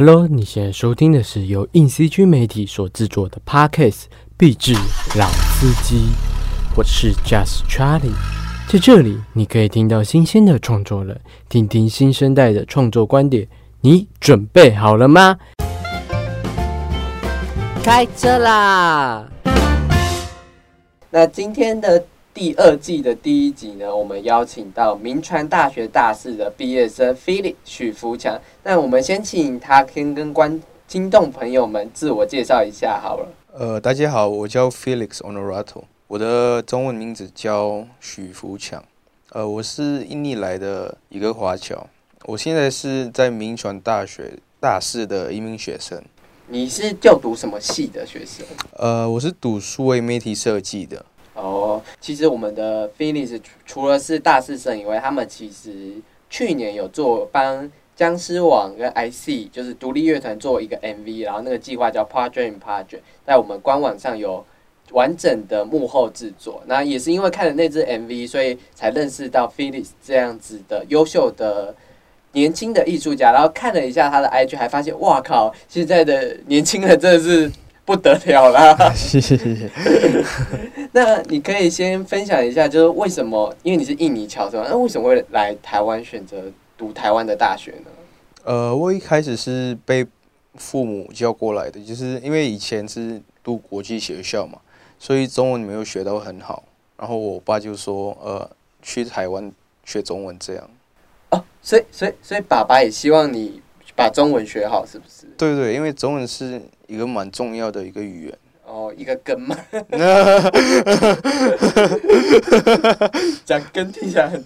Hello，你现在收听的是由硬 CG 媒体所制作的 Podcast《壁纸老司机》，我是 Just Charlie，在这里你可以听到新鲜的创作人，听听新生代的创作观点，你准备好了吗？开车啦！那今天的第二季的第一集呢，我们邀请到名传大学大四的毕业生 Philip 许福强。那我们先请他先跟观听众朋友们自我介绍一下好了。呃，大家好，我叫 Felix Honorato，我的中文名字叫许福强。呃，我是印尼来的一个华侨，我现在是在名传大学大四的一名学生。你是就读什么系的学生？呃，我是读数位媒体设计的。哦，其实我们的 Felix 除了是大四生以外，他们其实去年有做帮僵尸网跟 IC 就是独立乐团做一个 MV，然后那个计划叫 Project in Project，在我们官网上有完整的幕后制作。那也是因为看了那支 MV，所以才认识到 Felix 这样子的优秀的年轻的艺术家。然后看了一下他的 IG，还发现哇靠，现在的年轻人真的是不得了啦！谢 谢谢谢。那你可以先分享一下，就是为什么？因为你是印尼侨生，那为什么会来台湾选择读台湾的大学呢？呃，我一开始是被父母叫过来的，就是因为以前是读国际学校嘛，所以中文没有学到很好。然后我爸就说，呃，去台湾学中文这样。哦，所以所以所以爸爸也希望你把中文学好，是不是？对对，因为中文是一个蛮重要的一个语言。哦，一个根嘛，讲根听起来很，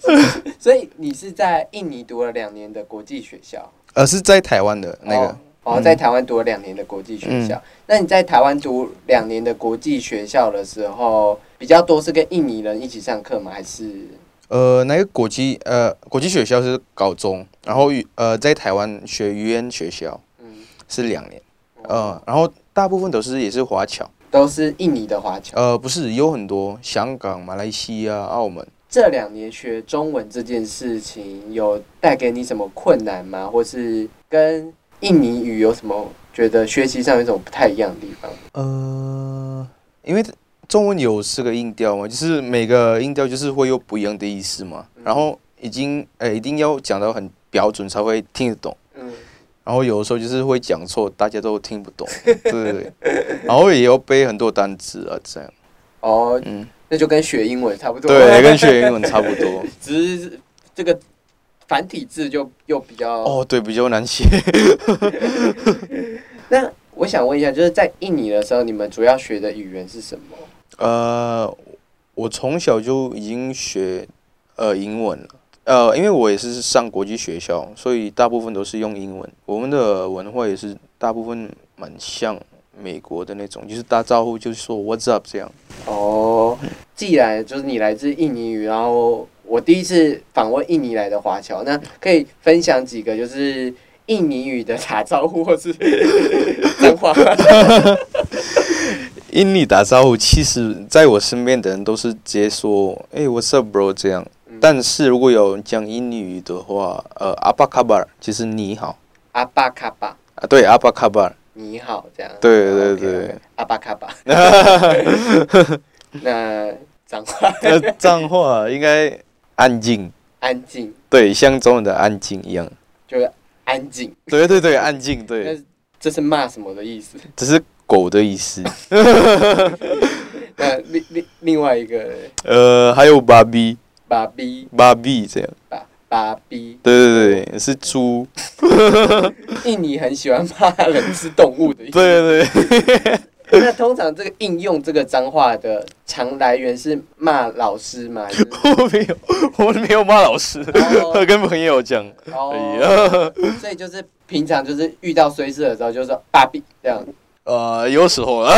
所以你是在印尼读了两年的国际学校，呃，是在台湾的那个，哦，在台湾读了两年的国际学校。那你在台湾读两年的国际学校的时候，比较多是跟印尼人一起上课吗？还是？呃，那个国际呃国际学校是高中，然后呃在台湾学语言学校，嗯，是两年，呃，然后大部分都是也是华侨。都是印尼的华侨，呃，不是，有很多香港、马来西亚、澳门。这两年学中文这件事情，有带给你什么困难吗？或是跟印尼语有什么觉得学习上有什么不太一样的地方？呃，因为中文有四个音调嘛，就是每个音调就是会有不一样的意思嘛，然后已经呃一定要讲到很标准才会听得懂。然后有的时候就是会讲错，大家都听不懂，对。然后也要背很多单词啊，这样。哦，嗯，那就跟学英文差不多。对，跟学英文差不多。只是这个繁体字就又比较……哦，对，比较难写。那我想问一下，就是在印尼的时候，你们主要学的语言是什么？呃，我从小就已经学呃英文了。呃，因为我也是上国际学校，所以大部分都是用英文。我们的文化也是大部分蛮像美国的那种，就是打招呼就是说 What's up 这样。哦，既然就是你来自印尼语，然后我第一次访问印尼来的华侨，那可以分享几个就是印尼语的打招呼或是脏话。印尼打招呼，其实在我身边的人都是直接说哎 What's up bro 这样。但是如果有讲英语的话，呃，阿巴卡巴其实你好，阿巴卡巴。啊，对，阿巴卡巴你好，这样，对对对，阿巴卡巴，那脏话，脏话应该安静，安静，对，像中文的安静一样，就是安静，对对对，安静，对，这是骂什么的意思？这是狗的意思。那另另另外一个，呃，还有芭比。芭比，芭比这样，芭芭比，对对对，是猪。印尼很喜欢骂人是动物的，对对对。那通常这个应用这个脏话的常来源是骂老师吗？我没有，我没有骂老师，我跟朋友讲。哦，所以就是平常就是遇到衰事的时候，就说芭比这样。呃，有时候啊。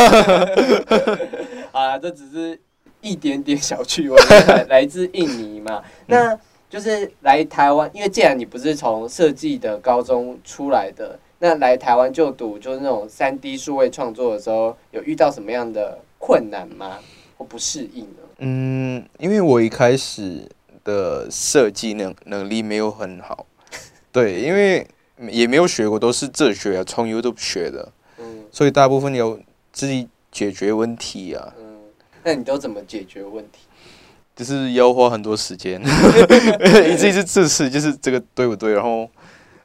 啊，这只是。一点点小趣味，来自印尼嘛？那就是来台湾，因为既然你不是从设计的高中出来的，那来台湾就读就是那种三 D 数位创作的时候，有遇到什么样的困难吗？或不适应呢？嗯，因为我一开始的设计能能力没有很好，对，因为也没有学过，都是自学啊，从 YouTube 学的。嗯所以大部分有自己解决问题啊，嗯，那你都怎么解决问题？就是要花很多时间，一次一次自试，就是这个对不对？然后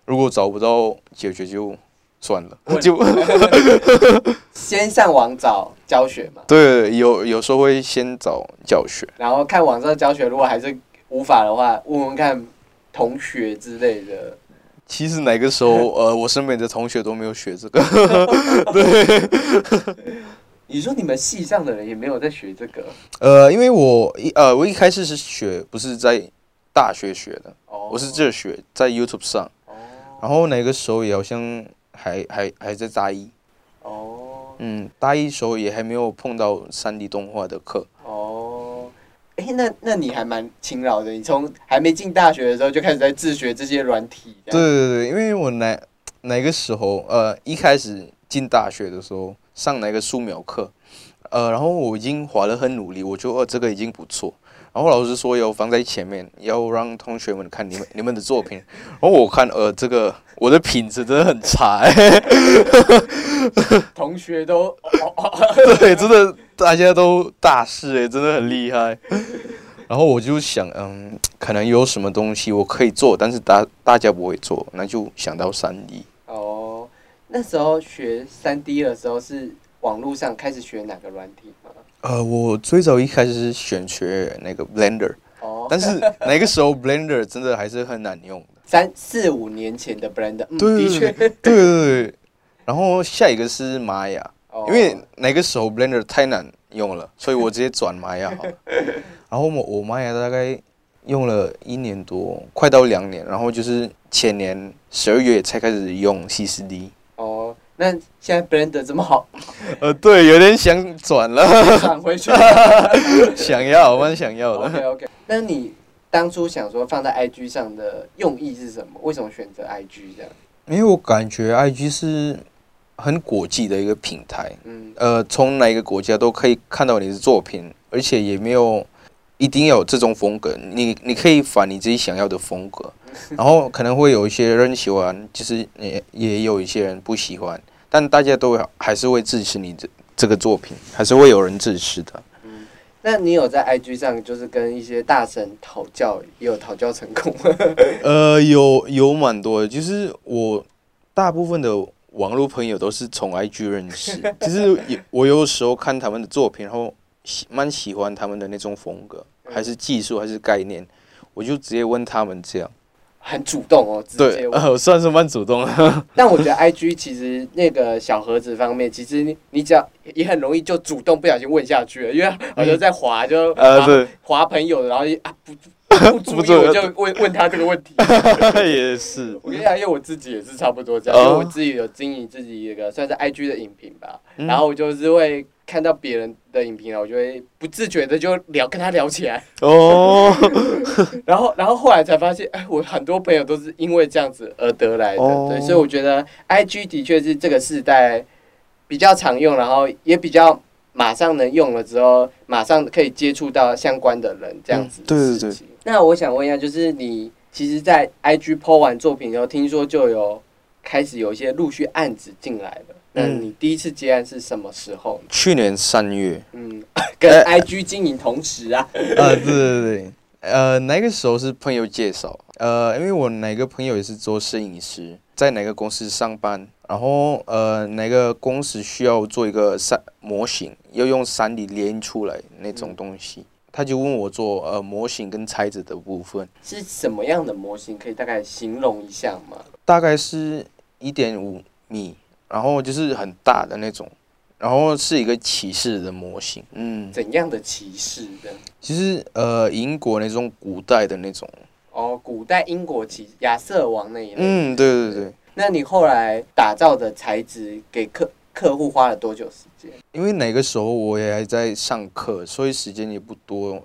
如果找不到解决就算了，问就 先上网找教学嘛，对，有有时候会先找教学。然后看网上教学，如果还是无法的话，问问看同学之类的。其实哪个时候，呃，我身边的同学都没有学这个。你说你们系上的人也没有在学这个呃，因为我一呃，我一开始是学，不是在大学学的，哦？我是这学在 YouTube 上，哦然后那个时候也好像还还还在大一，哦嗯，大一时候也还没有碰到三 D 动画的课。哦，哎、那那你还蛮勤劳的，你从还没进大学的时候就开始在自学这些软体。对，对对，因为我哪哪个时候，呃，一开始进大学的时候上那个素描课，呃，然后我已经画得很努力，我觉得哦这个已经不错。然后老师说要放在前面，要让同学们看你们你们的作品。然后我看，呃，这个我的品质真的很差、欸，同学都哦哦对，真的大家都大师哎、真的很厉害。然后我就想，嗯，可能有什么东西我可以做，但是大大家不会做，那就想到三 D。哦，那时候学三 D 的时候是网络上开始学哪个软体吗？呃，我最早一开始是选学那个 Blender，哦，但是那个时候 Blender 真的还是很难用的。三四五年前的 Blender，嗯，对的确，对对对。然后下一个是玛雅，哦因为那个时候 Blender 太难用了，所以我直接转玛雅好了。然后我我玛雅大概用了一年多，快到两年，然后就是前年十二月才开始用 C 四 D。哦，那现在 Blender 这么好，呃，对，有点想转了，转回去。想要，蛮想要的。OK OK，那你当初想说放在 IG 上的用意是什么？为什么选择 IG 这样？因为我感觉 IG 是很国际的一个平台，嗯，呃，从哪一个国家都可以看到你的作品，而且也没有一定要有这种风格，你你可以反你自己想要的风格，然后可能会有一些人喜欢，其实也也有一些人不喜欢，但大家都还是会支持你这这个作品，还是会有人支持的。嗯那你有在 IG 上就是跟一些大神讨教，也有讨教成功吗？呃，有有蛮多的，就是我大部分的网络朋友都是从 IG 认识，就是有我有时候看他们的作品，然后喜蛮喜欢他们的那种风格，还是技术，还是概念，我就直接问他们这样。很主动哦，直接对，问。呃，算是蛮主动的。但我觉得 IG 其实那个小盒子方面，其实你你只要也很容易就主动不小心问下去了，因为我就在滑就呃，滑朋友，然后一啊不不 注意我就问问他这个问题。也是。我跟你讲，因为我自己也是差不多这样，哦。因为我自己有经营自己一个算是 IG 的影评吧，嗯。然后我就是会看到别人的影评啊，我就会不自觉的就聊跟他聊起来，哦，然后然后后来才发现，哎，我很多朋友都是因为这样子而得来的，哦。对，所以我觉得 IG 的确是这个时代比较常用，然后也比较马上能用了之后，马上可以接触到相关的人这样子嗯对对对。那我想问一下，就是你其实，在 IG PO 完作品以后，听说就有开始有一些陆续案子进来了。那嗯你第一次接案是什么时候？去年三月，嗯，跟 IG 经营同时啊。呃，对对对，呃，那个时候是朋友介绍，呃，因为我哪个朋友也是做摄影师，在哪个公司上班，然后呃，哪个公司需要做一个三模型，要用三 D 连出来那种东西，他就问我做呃模型跟材质的部分，是什么样的模型？可以大概形容一下吗？大概是一点五米，然后就是很大的那种，然后是一个骑士的模型，嗯，怎样的骑士的？其实呃，英国那种古代的那种，哦，古代英国骑亚瑟王那一类。嗯，对对对。那你后来打造的材质给客客户花了多久时间？因为那个时候我也还在上课，所以时间也不多，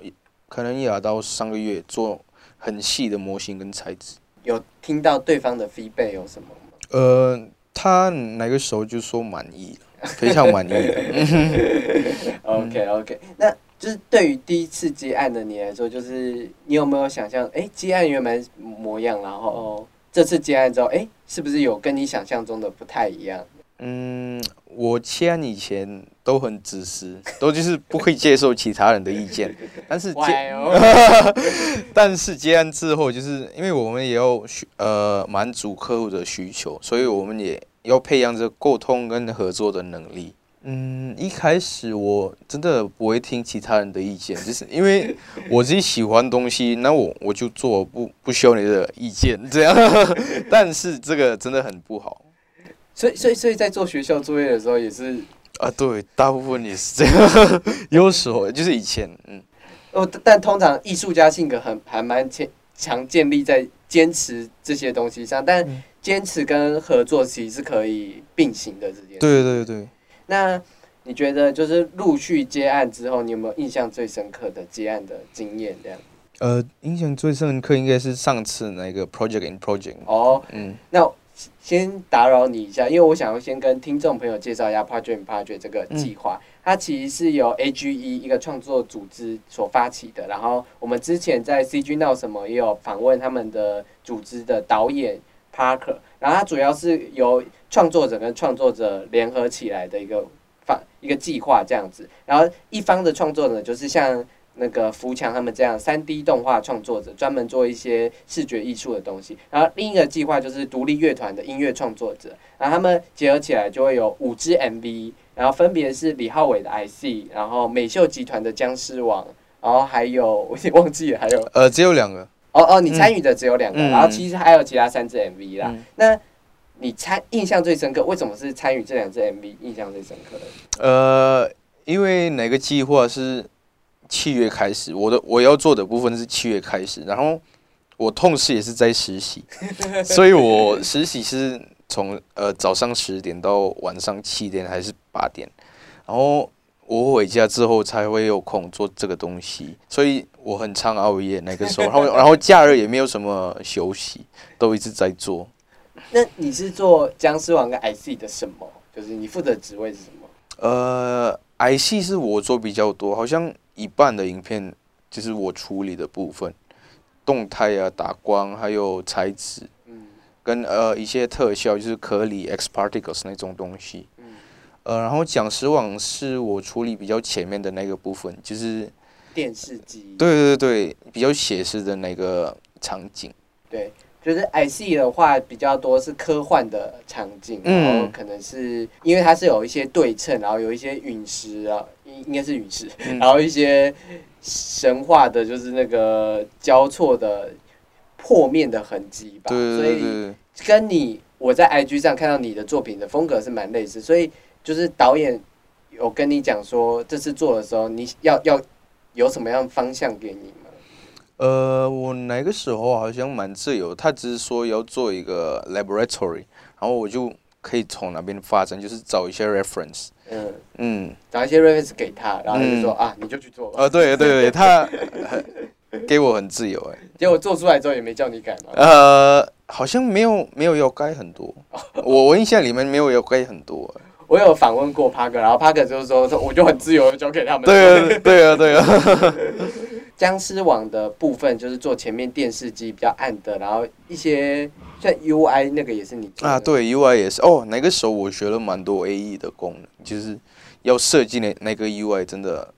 可能也要到上个月做很细的模型跟材质。有听到对方的 feedback 有什么吗？呃，他那个时候就说满意了，非常满意。OK OK，那就是对于第一次接案的你来说，就是你有没有想象，哎、接案原本模样，然后这次接案之后，哎，是不是有跟你想象中的不太一样？嗯，我接案以前都很自私，都就是不会接受其他人的意见。但是接，但是接案之后，就是因为我们也要需呃满足客户的需求，所以我们也要培养这沟通跟合作的能力。嗯，一开始我真的不会听其他人的意见，就是因为我自己喜欢东西，那我我就做，不不需要你的意见这样。但是这个真的很不好。所以，所以，所以在做学校作业的时候也是啊，对，大部分也是这样。有时候就是以前，嗯，哦，但通常艺术家性格很还蛮强，强建立在坚持这些东西上。但坚持跟合作其实是可以并行的，这件。对对对。那你觉得就是陆续接案之后，你有没有印象最深刻的接案的经验？这样？呃，印象最深刻应该是上次那个 project in project。哦，嗯，那。先打扰你一下，因为我想要先跟听众朋友介绍一下 Project Project 这个计划。它其实是由 AGE 一个创作组织所发起的。然后我们之前在 CG 闹什么也有访问他们的组织的导演 Parker。然后它主要是由创作者跟创作者联合起来的一个方一个计划这样子。然后一方的创作者就是像。那个福强他们这样三 D 动画创作者，专门做一些视觉艺术的东西。然后另一个计划就是独立乐团的音乐创作者，然后他们结合起来就会有五支 MV，然后分别是李浩伟的 IC，然后美秀集团的僵尸王，然后还有我也忘记了，还有呃只有两个哦哦，你参与的只有两个，然后其实还有其他三支 MV 啦。那你参印象最深刻，为什么是参与这两支 MV 印象最深刻的？呃，因为哪个计划是？七月开始，我的我要做的部分是七月开始，然后我同时也是在实习，所以我实习是从呃早上十点到晚上七点还是八点，然后我回家之后才会有空做这个东西，所以我很常熬夜那个时候，然后然后假日也没有什么休息，都一直在做。那你是做僵尸王跟 IC 的什么？就是你负责职位是什么？呃，IC 是我做比较多，好像。一半的影片就是我处理的部分，动态啊、打光，还有材质，嗯，跟呃一些特效，就是颗粒 X particles 那种东西，嗯，呃，然后讲实网是我处理比较前面的那个部分，就是电视机，对对对，比较写实的那个场景，对。就是 I C 的话比较多是科幻的场景，然后可能是因为它是有一些对称，然后有一些陨石啊，应应该是陨石，然后一些神话的，就是那个交错的破面的痕迹吧。所以跟你我在 I G 上看到你的作品的风格是蛮类似，所以就是导演有跟你讲说这次做的时候你要要有什么样方向给你。呃，我那个时候好像蛮自由，他只是说要做一个 laboratory，然后我就可以从那边发展，就是找一些 reference，嗯嗯，找一些 reference 给他，然后就说啊，你就去做。呃，对对对，他给我很自由哎，结果做出来之后也没叫你改吗？呃，好像没有没有要改很多，我我印象里面没有要改很多。我有访问过帕克，然后帕克就是说说我就很自由的交给他们。对啊对啊对啊。僵尸网的部分就是做前面电视机比较暗的，然后一些像 UI 那个也是你啊，对 UI 也是哦。那个时候我学了蛮多 AE 的功能，就是要设计那那个 UI 真的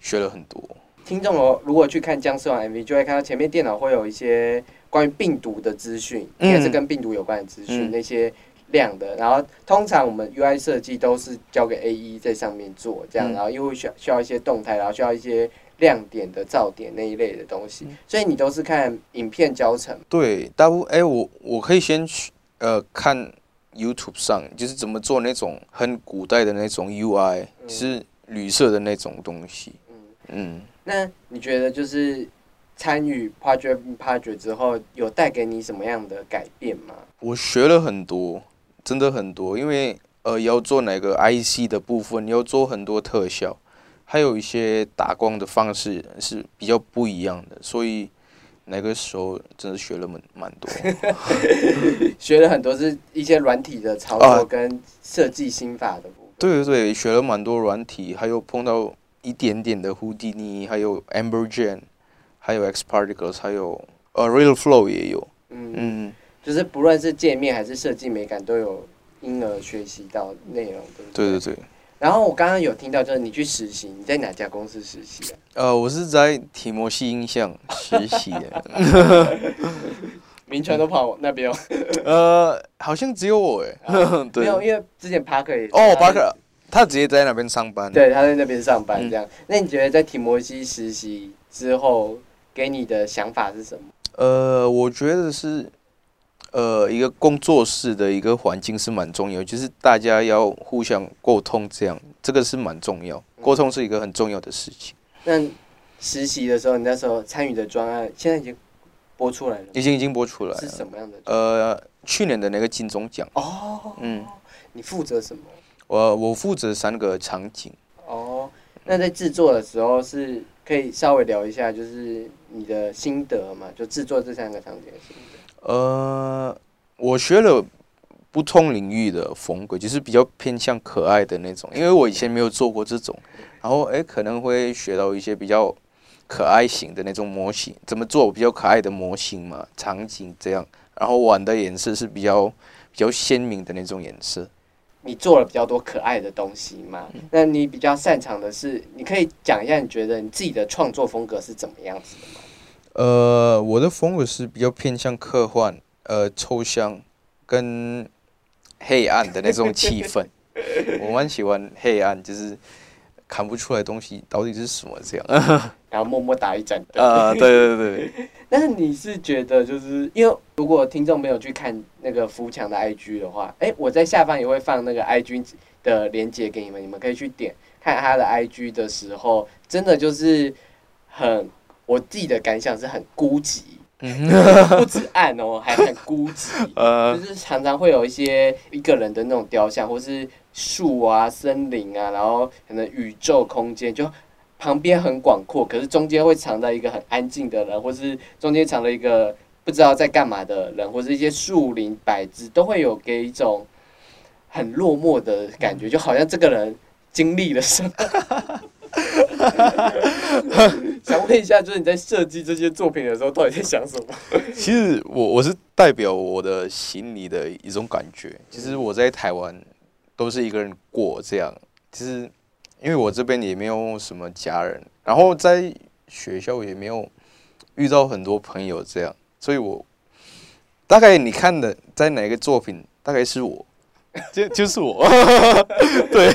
学了很多。听众哦，如果去看僵尸网 MV，就会看到前面电脑会有一些关于病毒的资讯，应该是跟病毒有关的资讯，那些亮的。然后通常我们 UI 设计都是交给 AE 在上面做，这样，然后因为需要需要一些动态，然后需要一些。亮点的噪点那一类的东西，所以你都是看影片教程。对，大部哎，我我可以先去呃看 YouTube 上，就是怎么做那种很古代的那种 UI，是绿色的那种东西。嗯嗯，那你觉得就是参与 Project Project 之后，有带给你什么样的改变吗？我学了很多，真的很多，因为呃要做哪个 IC 的部分，要做很多特效。还有一些打光的方式是比较不一样的，所以那个时候真的学了蛮蛮多，学了很多是一些软体的操作跟设计心法的部分。对对对，学了蛮多软体，还有碰到一点点的胡迪尼，还有 Amber Jane，还有 X Particles，还有呃 Real Flow 也有。嗯嗯，就是不论是界面还是设计美感，都有因而学习到内容，对不对？对对对。然后我刚刚有听到，就是你去实习，你在哪家公司实习啊？呃，我是在提摩西音像实习的。名传都跑那边哦。呃，好像只有我哎。没有，因为之前帕克也哦，帕克他直接在那边上班。对，他在那边上班这样。那你觉得在提摩西实习之后，给你的想法是什么？呃，我觉得是。呃，一个工作室的一个环境是蛮重要，就是大家要互相沟通，这样这个是蛮重要。沟通是一个很重要的事情。那实习的时候，你那时候参与的专案，现在已经播出来了，已经已经播出来了。是什么样的？呃，去年的那个金钟奖。哦。嗯。你负责什么？我我负责三个场景。哦。那在制作的时候，是可以稍微聊一下，就是你的心得嘛？就制作这三个场景的心得。呃，我学了不同领域的风格，就是比较偏向可爱的那种，因为我以前没有做过这种，然后哎可能会学到一些比较可爱型的那种模型，怎么做比较可爱的模型嘛，场景这样，然后玩的颜色是比较比较鲜明的那种颜色。你做了比较多可爱的东西嘛？那你比较擅长的是，你可以讲一下你觉得你自己的创作风格是怎么样子的吗？呃，我的风格是比较偏向科幻，呃，抽象跟黑暗的那种气氛。我蛮喜欢黑暗，就是看不出来东西到底是什么这样，然后默默打一盏灯。啊，对对对。但是你是觉得，就是因为如果听众没有去看那个扶墙的 IG 的话，哎，我在下方也会放那个 IG 的链接给你们，你们可以去点看他的 IG 的时候，真的就是很。我自己的感想是很孤寂，不止暗哦，还很孤寂。呃，就是常常会有一些一个人的那种雕像，或是树啊、森林啊，然后可能宇宙空间，就旁边很广阔，可是中间会藏在一个很安静的人，或是中间藏了一个不知道在干嘛的人，或是一些树林摆姿，都会有给一种很落寞的感觉，就好像这个人经历了什么。想问一下，就是你在设计这些作品的时候，到底在想什么？其实我我是代表我的心里的一种感觉。其实我在台湾都是一个人过，这样。其实因为我这边也没有什么家人，然后在学校也没有遇到很多朋友，这样。所以我大概你看的在哪个作品，大概是我。就就是我，对，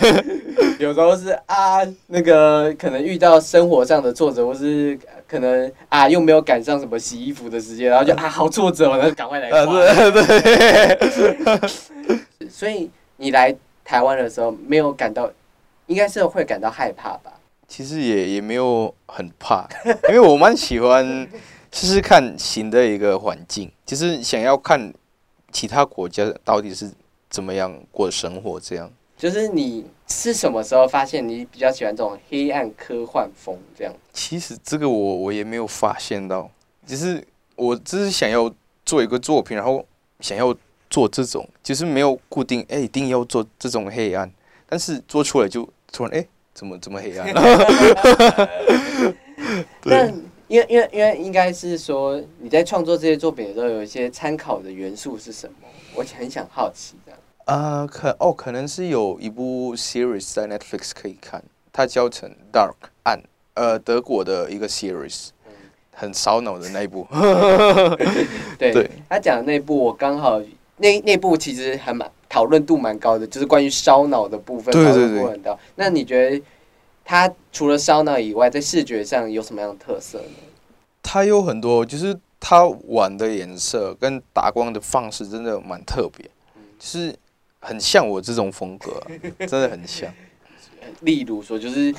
有时候是啊，那个可能遇到生活上的挫折，或是可能啊又没有赶上什么洗衣服的时间，然后就啊好挫折，然后赶快来对。所以你来台湾的时候，没有感到，应该是会感到害怕吧？其实也也没有很怕，因为我蛮喜欢试试看新的一个环境，就是想要看其他国家到底是。怎么样过生活？这样就是你是什么时候发现你比较喜欢这种黑暗科幻风？这样其实这个我我也没有发现到，只是我只是想要做一个作品，然后想要做这种，就是没有固定哎一定要做这种黑暗，但是做出来就突然哎怎么这么黑暗？但因为因为因为应该是说你在创作这些作品的时候，有一些参考的元素是什么？我很想好奇这样。啊，可哦，可能是有一部 series 在 Netflix 可以看，它叫成 Dark 暗，呃，德国的一个 series，很烧脑的那一部。对，他讲的那部我刚好那那部其实还蛮讨论度蛮高的，就是关于烧脑的部分讨论度很高。那你觉得它除了烧脑以外，在视觉上有什么样的特色呢？它有很多，就是它玩的颜色跟打光的方式真的蛮特别，就是。很像我这种风格，真的很像。例如说，就是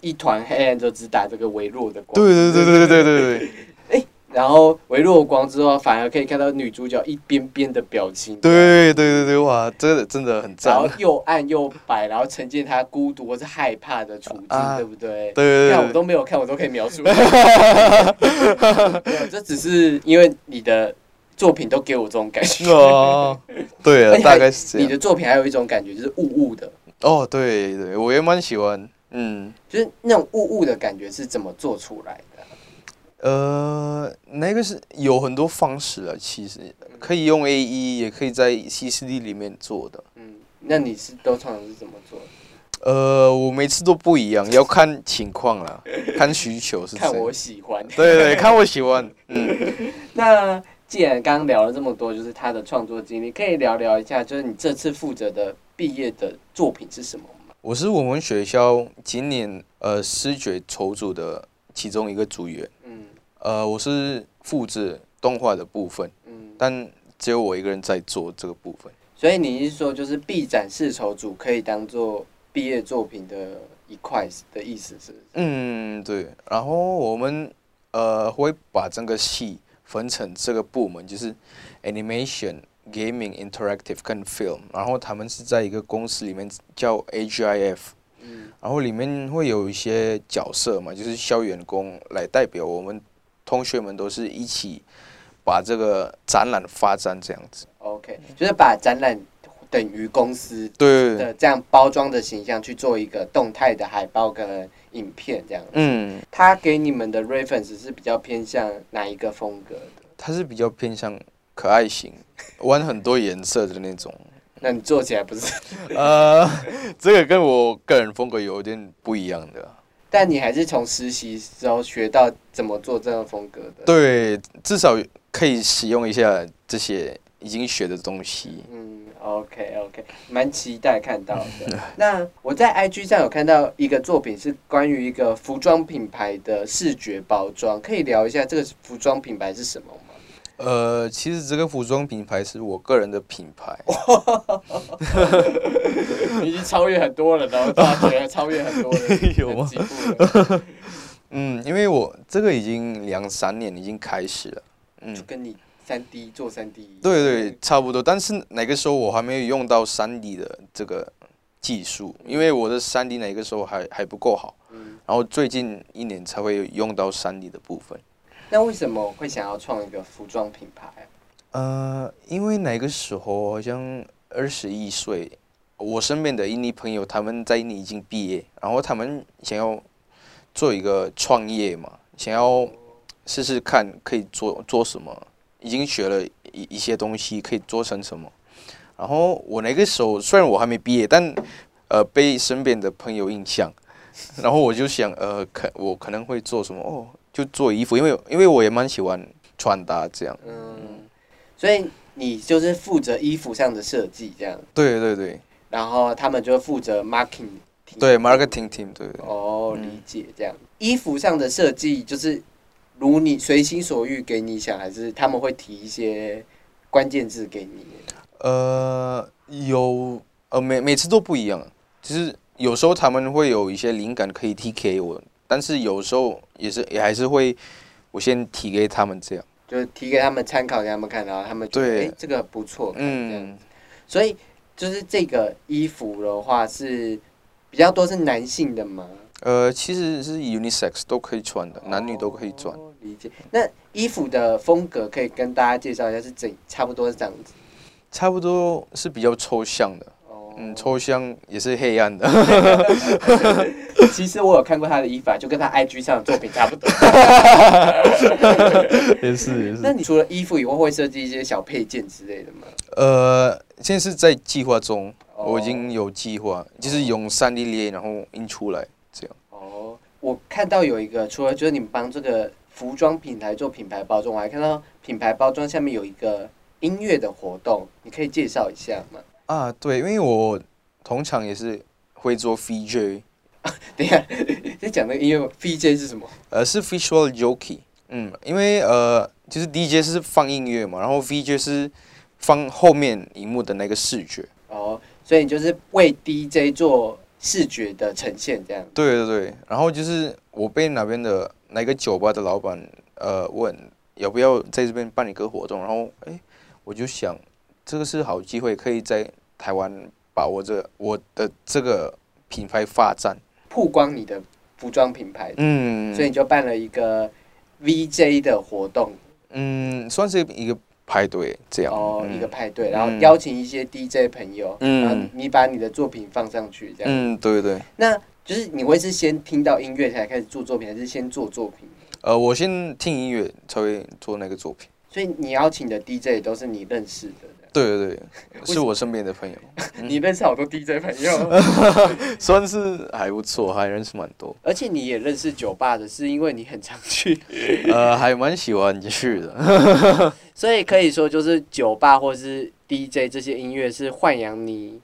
一团黑暗就只打这个微弱的光。对对对对对对对对。哎，然后微弱光之后，反而可以看到女主角一边边的表情。对对对对，哇，真的真的很赞。然后又暗又白，然后呈现她孤独或是害怕的处境，对不对？对对对。看我都没有看，我都可以描述。这只是因为你的。作品都给我这种感觉哦，对啊，大概是这样。你的作品还有一种感觉，就是雾雾的。哦，对对，我也蛮喜欢。嗯，就是那种雾雾的感觉是怎么做出来的？呃，那个是有很多方式啊，其实可以用 A E，也可以在 C C D 里面做的。嗯，那你是都通常是怎么做？呃，我每次都不一样，要看情况啦，看需求是。看我喜欢。对对，看我喜欢。嗯，那既然刚刚聊了这么多，就是他的创作经历，可以聊聊一下，就是你这次负责的毕业的作品是什么吗？我是我们学校今年呃视觉筹组的其中一个组员。嗯。呃，我是负责动画的部分。嗯。但只有我一个人在做这个部分。所以你是说，就是毕展示筹组可以当做。毕业作品的一块的意思是？嗯，对。然后我们呃会把整个戏分成这个部门，就是 animation、gaming、interactive 跟 film。然后他们是在一个公司里面叫 AGIF。嗯。然后里面会有一些角色嘛，就是校员工来代表我们同学们，都是一起把这个展览发展这样子。OK，就是把展览。等于公司对的这样包装的形象去做一个动态的海报跟影片这样。嗯，他给你们的 reference 是比较偏向哪一个风格的？他是比较偏向可爱型，玩很多颜色的那种。那你做起来不是？呃，这个跟我个人风格有点不一样的。但你还是从实习时候学到怎么做这样风格的。对，至少可以使用一下这些已经学的东西。嗯。OK OK，蛮期待看到的。那我在 IG 上有看到一个作品，是关于一个服装品牌的视觉包装，可以聊一下这个服装品牌是什么吗？呃，其实这个服装品牌是我个人的品牌，已经超越很多人了，发觉超越很多人，有吗？嗯，因为我这个已经两三年已经开始了，嗯，就跟你。三 D 做三 D，对对，差不多。但是哪个时候我还没有用到三 D 的这个技术，因为我的三 D 哪个时候还还不够好。嗯。然后最近一年才会用到三 D 的部分。那为什么会想要创一个服装品牌？呃，因为哪个时候好像二十一岁，我身边的印尼朋友他们在印尼已经毕业，然后他们想要做一个创业嘛，想要试试看可以做做什么。已经学了一一些东西，可以做成什么？然后我那个时候虽然我还没毕业，但呃被身边的朋友印象，然后我就想呃可我可能会做什么哦，就做衣服，因为因为我也蛮喜欢穿搭这样。嗯，所以你就是负责衣服上的设计这样。对对对。然后他们就负责 marketing。对 marketing team 对。哦，理解这样。衣服上的设计就是。如你随心所欲给你想，还是他们会提一些关键字给你？呃，有呃，每每次都不一样。其实有时候他们会有一些灵感可以提给我，但是有时候也是也还是会我先提给他们这样，就是提给他们参考给他们看，然后他们觉得哎这个不错，嗯，所以就是这个衣服的话是比较多是男性的吗？呃，其实是 unisex 都可以穿的，男女都可以穿。理解。那衣服的风格可以跟大家介绍一下，是怎差不多是这样子？差不多是比较抽象的。哦。嗯，抽象也是黑暗的。其实我有看过他的衣服，就跟他 IG 上的作品差不多。也是也是。那你除了衣服以外，会设计一些小配件之类的吗？呃，现在是在计划中，我已经有计划，就是用三 D 列，然后印出来这样。哦。我看到有一个，除了就是你们帮这个服装品牌做品牌包装，我还看到品牌包装下面有一个音乐的活动，你可以介绍一下吗？啊，对，因为我通常也是会做 VJ。等一下，在讲那个音乐 VJ 是什么？呃，是 Visual Jockey。嗯，因为呃，就是 DJ 是放音乐嘛，然后 VJ 是放后面荧幕的那个视觉。哦，所以你就是为 DJ 做。视觉的呈现这样。对对对，然后就是我被哪边的哪个酒吧的老板呃问要不要在这边办一个活动，然后哎，我就想这个是好机会，可以在台湾把握这我的这个品牌发展，曝光你的服装品牌。嗯，所以你就办了一个 VJ 的活动。嗯，算是一个。派对这样哦，一个派对，然后邀请一些 DJ 朋友，然后你把你的作品放上去，这样。嗯，对对。那就是你会是先听到音乐才开始做作品，还是先做作品？呃，我先听音乐才会做那个作品。所以你邀请的 DJ 都是你认识的？对对对，是我身边的朋友。你认识好多 DJ 朋友，算是还不错，还认识蛮多。而且你也认识酒吧的，是因为你很常去。呃，还蛮喜欢去的。所以可以说，就是酒吧或是 DJ 这些音乐是豢养你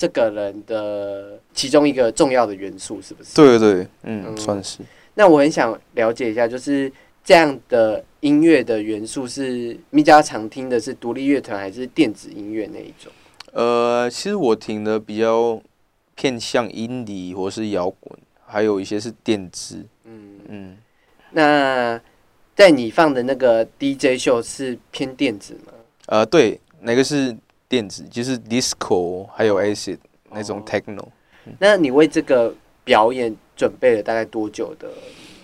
这个人的其中一个重要的元素，是不是？对对，嗯，算是。那我很想了解一下，就是这样的。音乐的元素是米家常听的是独立乐团还是电子音乐那一种？呃，其实我听的比较偏向音迪或是摇滚，还有一些是电子。嗯嗯。那在你放的那个 DJ 秀是偏电子吗？呃，对，哪个是电子，就是 disco 还有 acid 那种 techno。那你为这个表演准备了大概多久的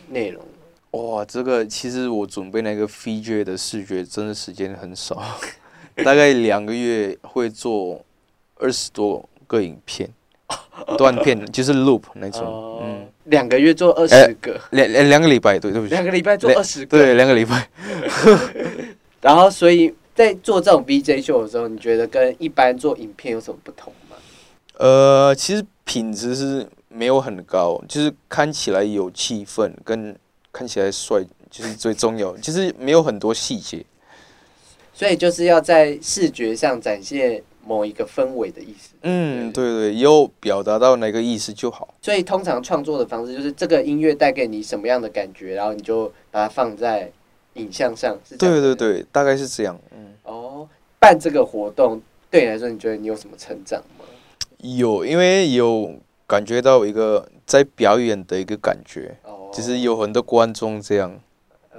内容？哇，这个其实我准备那个 feature 的视觉真的时间很少，大概两个月会做二十多个影片，断片就是 loop 那种，嗯，两个月做二十个，两两两个礼拜，对对不起，两个礼拜做二十个，对，两个礼拜。然后，所以在做这种 VJ 秀的时候，你觉得跟一般做影片有什么不同吗？呃，其实品质是没有很高，就是看起来有气氛跟。看起来帅就是最重要，其实没有很多细节，所以就是要在视觉上展现某一个氛围的意思。嗯，对对，有表达到哪个意思就好。所以通常创作的方式就是这个音乐带给你什么样的感觉，然后你就把它放在影像上是。对对对，大概是这样。嗯，哦，办这个活动对你来说，你觉得你有什么成长吗？有，因为有感觉到一个在表演的一个感觉。哦其实有很多观众这样，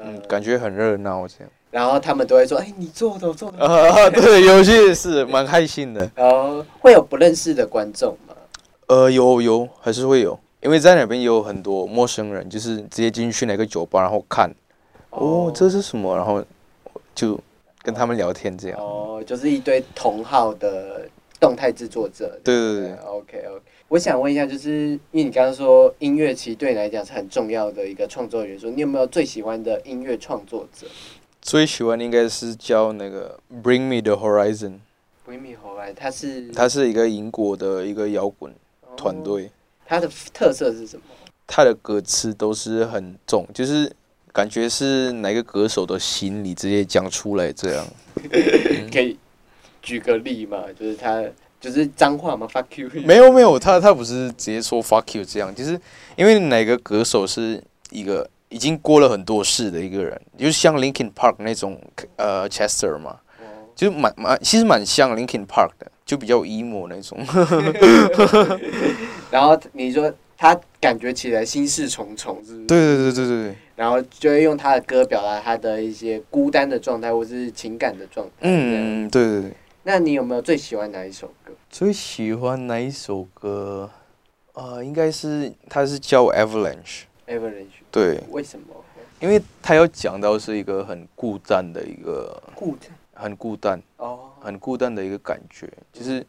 嗯，感觉很热闹这样。然后他们都会说：“哎，你做的，做的。”啊，对，有些是蛮开心的。然 后会有不认识的观众吗？呃，有有，还是会有，因为在那边有很多陌生人，就是直接进去哪个酒吧，然后看，哦，这是什么？然后就跟他们聊天这样。哦，就是一堆同号的动态制作者。对对对，OK OK。我想问一下，就是因为你刚刚说音乐其实对你来讲是很重要的一个创作元素，你有没有最喜欢的音乐创作者？最喜欢应该是叫那个 Bring Me the Horizon。Bring Me Horizon，他是他是一个英国的一个摇滚团队。他的特色是什么？他的歌词都是很重，就是感觉是哪个歌手的心里直接讲出来这样。可以举个例嘛？就是他。就是脏话嘛？Fuck you！没有没有，他他不是直接说 Fuck you 这样，就是因为哪个歌手是一个已经过了很多事的一个人，就像 Linkin Park 那种呃 Chester 嘛，就蛮蛮其实蛮像 Linkin Park 的，就比较 emo 那种。然后你说他感觉起来心事重重，是？对对对对对对。然后就会用他的歌表达他的一些孤单的状态，或是情感的状态。嗯，对对对。那你有没有最喜欢哪一首歌？最喜欢哪一首歌？呃，应该是他是叫 Avalanche。Avalanche。对。为什么？因为他要讲到是一个很孤单的一个。孤单。很孤单。哦。很孤单的一个感觉，就是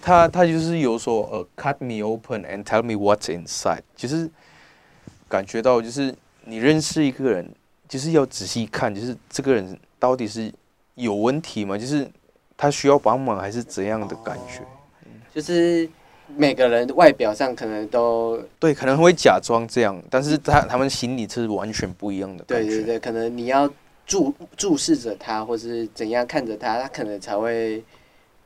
他他就是有说呃，cut me open and tell me what's inside，就是感觉到就是你认识一个人，就是要仔细看，就是这个人到底是有问题吗？就是。他需要帮忙还是怎样的感觉？就是每个人外表上可能都对，可能会假装这样，但是他他们心里是完全不一样的。对对对，可能你要注注视着他，或是怎样看着他，他可能才会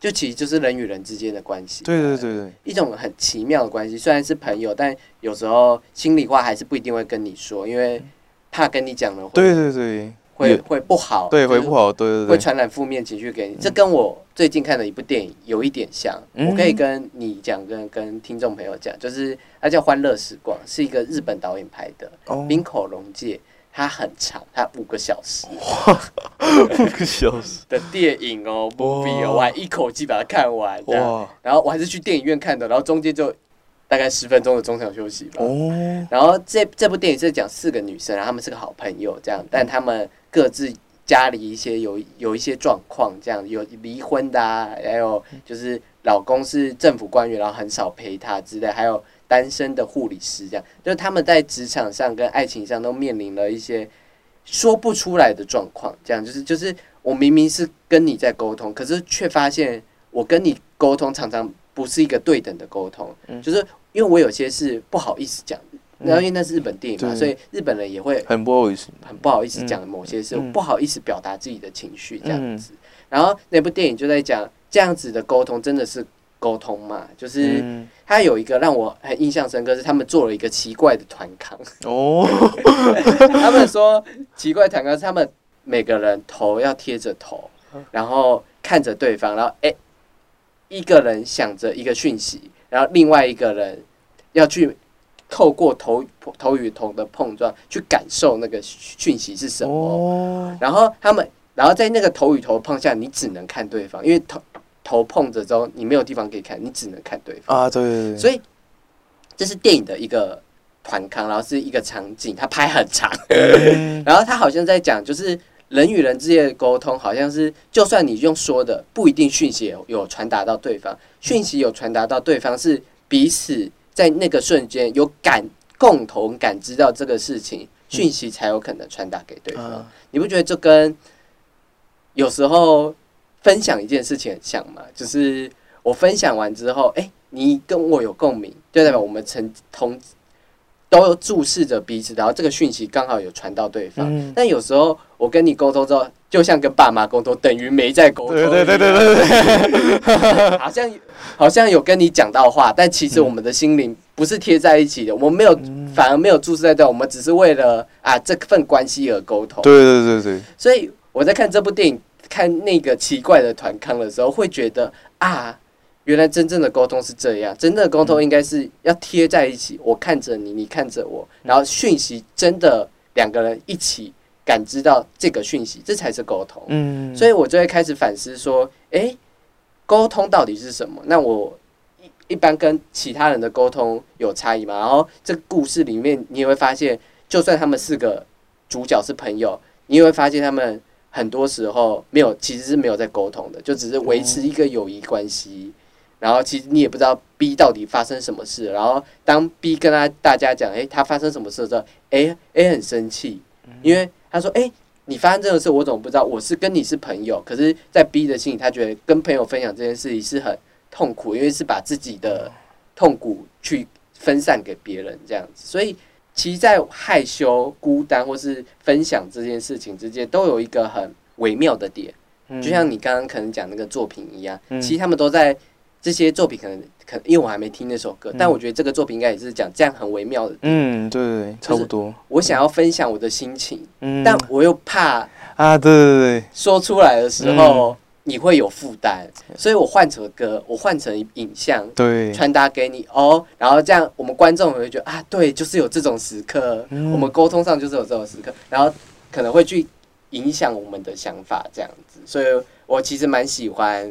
就其实就是人与人之间的关系。对对对对，一种很奇妙的关系。虽然是朋友，但有时候心里话还是不一定会跟你说，因为怕跟你讲了。对对对。会会不好，对，会不好，对对对，会传染负面情绪给你。这跟我最近看的一部电影有一点像，我可以跟你讲，跟跟听众朋友讲，就是它叫《欢乐时光》，是一个日本导演拍的，冰口龙介，它很长，它五个小时，五个小时的电影哦，movie 哦，我还一口气把它看完，哇！然后我还是去电影院看的，然后中间就大概十分钟的中场休息吧。哦，然后这这部电影是讲四个女生，然后她们是个好朋友，这样，但她们。各自家里一些有有一些状况，这样有离婚的啊，还有就是老公是政府官员，然后很少陪她之类，还有单身的护理师，这样就是他们在职场上跟爱情上都面临了一些说不出来的状况，这样就是就是我明明是跟你在沟通，可是却发现我跟你沟通常常不是一个对等的沟通，就是因为我有些是不好意思讲。然后因为那是日本电影嘛，所以日本人也会很不好意思，很不好意思讲某些事，不好意思表达自己的情绪这样子。然后那部电影就在讲这样子的沟通真的是沟通嘛？就是他有一个让我很印象深刻，是他们做了一个奇怪的团康哦。他们说奇怪团康是他们每个人头要贴着头，然后看着对方，然后哎一个人想着一个讯息，然后另外一个人要去。透过头头与头的碰撞去感受那个讯息是什么，然后他们，然后在那个头与头碰下，你只能看对方，因为头头碰着之后，你没有地方可以看，你只能看对方啊。对。所以这是电影的一个团康，然后是一个场景，他拍很长，然后他好像在讲，就是人与人之间的沟通，好像是就算你用说的，不一定讯息有传达到对方，讯息有传达到对方是彼此。在那个瞬间有感共同感知到这个事情，讯息才有可能传达给对方。你不觉得这跟有时候分享一件事情很像嘛？就是我分享完之后，哎，你跟我有共鸣，就代表我们曾同都注视着彼此，然后这个讯息刚好有传到对方。但有时候我跟你沟通之后。就像跟爸妈沟通，等于没在沟通。对对对对对对，好像好像有跟你讲到话，但其实我们的心灵不是贴在一起的，我们没有，反而没有注视在这，我们只是为了啊这份关系而沟通。对对对对。所以我在看这部电影，看那个奇怪的团康的时候，会觉得啊，原来真正的沟通是这样，真正的沟通应该是要贴在一起，我看着你，你看着我，然后讯息真的两个人一起。感知到这个讯息，这才是沟通。嗯，所以我就会开始反思说，哎，沟通到底是什么？那我一一般跟其他人的沟通有差异吗？然后这个故事里面，你也会发现，就算他们四个主角是朋友，你也会发现他们很多时候没有，其实是没有在沟通的，就只是维持一个友谊关系。然后其实你也不知道 B 到底发生什么事。然后当 B 跟他大家讲，哎，他发生什么事的时候，A A 很生气，因为。他说：“哎，你发生这个事，我怎么不知道？我是跟你是朋友，可是，在 B 的心里，他觉得跟朋友分享这件事情是很痛苦，因为是把自己的痛苦去分散给别人这样子。所以，其实，在害羞、孤单或是分享这件事情之间，都有一个很微妙的点。就像你刚刚可能讲那个作品一样，其实他们都在。”这些作品可能可因为我还没听那首歌，但我觉得这个作品应该也是讲这样很微妙的。嗯，对对对，差不多。我想要分享我的心情，但我又怕啊，对对对，说出来的时候你会有负担，所以我换成歌，我换成影像，对，传达给你哦，然后这样我们观众会觉得啊，对，就是有这种时刻，我们沟通上就是有这种时刻，然后可能会去影响我们的想法这样子，所以我其实蛮喜欢。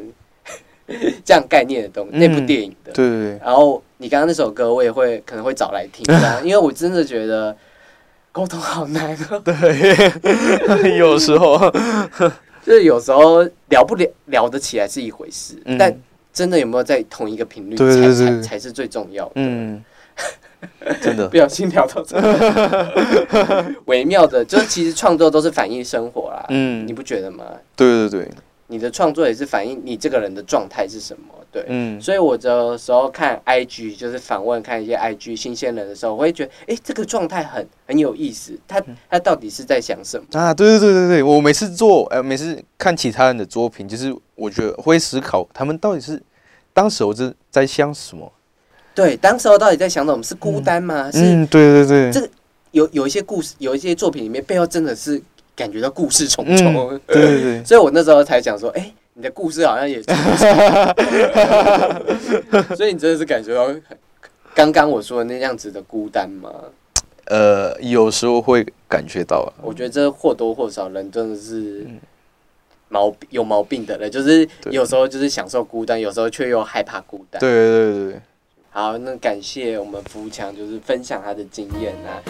这样概念的东那部电影的，对。对对。然后你刚刚那首歌，我也会可能会找来听，因为我真的觉得沟通好难哦。对，有时候就是有时候聊不了聊得起来是一回事，但真的有没有在同一个频率，才才才是最重要的。嗯，真的 不小心聊到这，微妙的，就是其实创作都是反映生活啦。嗯，你不觉得吗？对对对。你的创作也是反映你这个人的状态是什么，对，嗯，所以我的时候看 IG 就是访问看一些 IG 新鲜人的时候，我会觉得，哎，这个状态很很有意思，他他到底是在想什么啊？对对对对对，我每次做，呃，每次看其他人的作品，就是我觉得会思考他们到底是当时我是在想什么？对，当时候到底在想什么？是孤单吗？嗯，对对对，这个有有一些故事，有一些作品里面背后真的是。感觉到故事重重，对对对，所以我那时候才讲说，哎，你的故事好像也，所以你真的是感觉到刚刚我说的那样子的孤单吗？呃，有时候会感觉到啊。我觉得这或多或少人真的是毛病有毛病的人，就是有时候就是享受孤单，有时候却又害怕孤单。对对对对，好，那感谢我们福强，就是分享他的经验啊。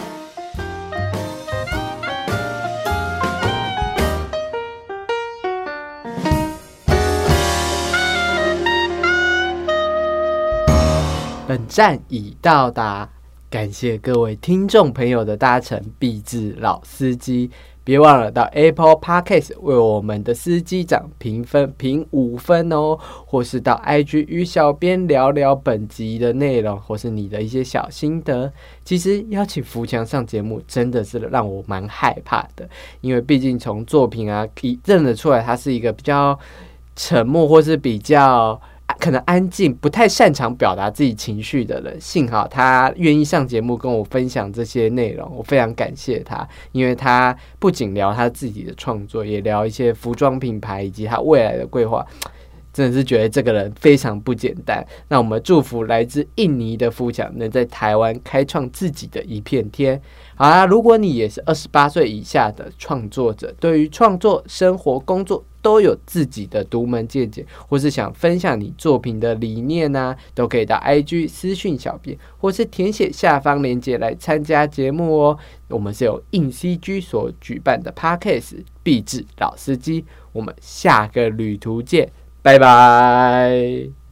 本站已到达，感谢各位听众朋友的搭乘，必至老司机。别忘了到 Apple Podcast 为我们的司机长评分评五分哦，或是到 IG 与小编聊聊本集的内容，或是你的一些小心得。其实邀请福强上节目真的是让我蛮害怕的，因为毕竟从作品啊可以认得出来，他是一个比较沉默或是比较。可能安静，不太擅长表达自己情绪的人，幸好他愿意上节目跟我分享这些内容，我非常感谢他，因为他不仅聊他自己的创作，也聊一些服装品牌以及他未来的规划，真的是觉得这个人非常不简单。那我们祝福来自印尼的富强能在台湾开创自己的一片天。好啦，如果你也是二十八岁以下的创作者，对于创作、生活、工作。都有自己的独门见解，或是想分享你作品的理念呢，都可以到 IG 私讯小编，或是填写下方链接来参加节目哦。我们是由硬 CG 所举办的 Parkes 必智老司机，我们下个旅途见，拜拜。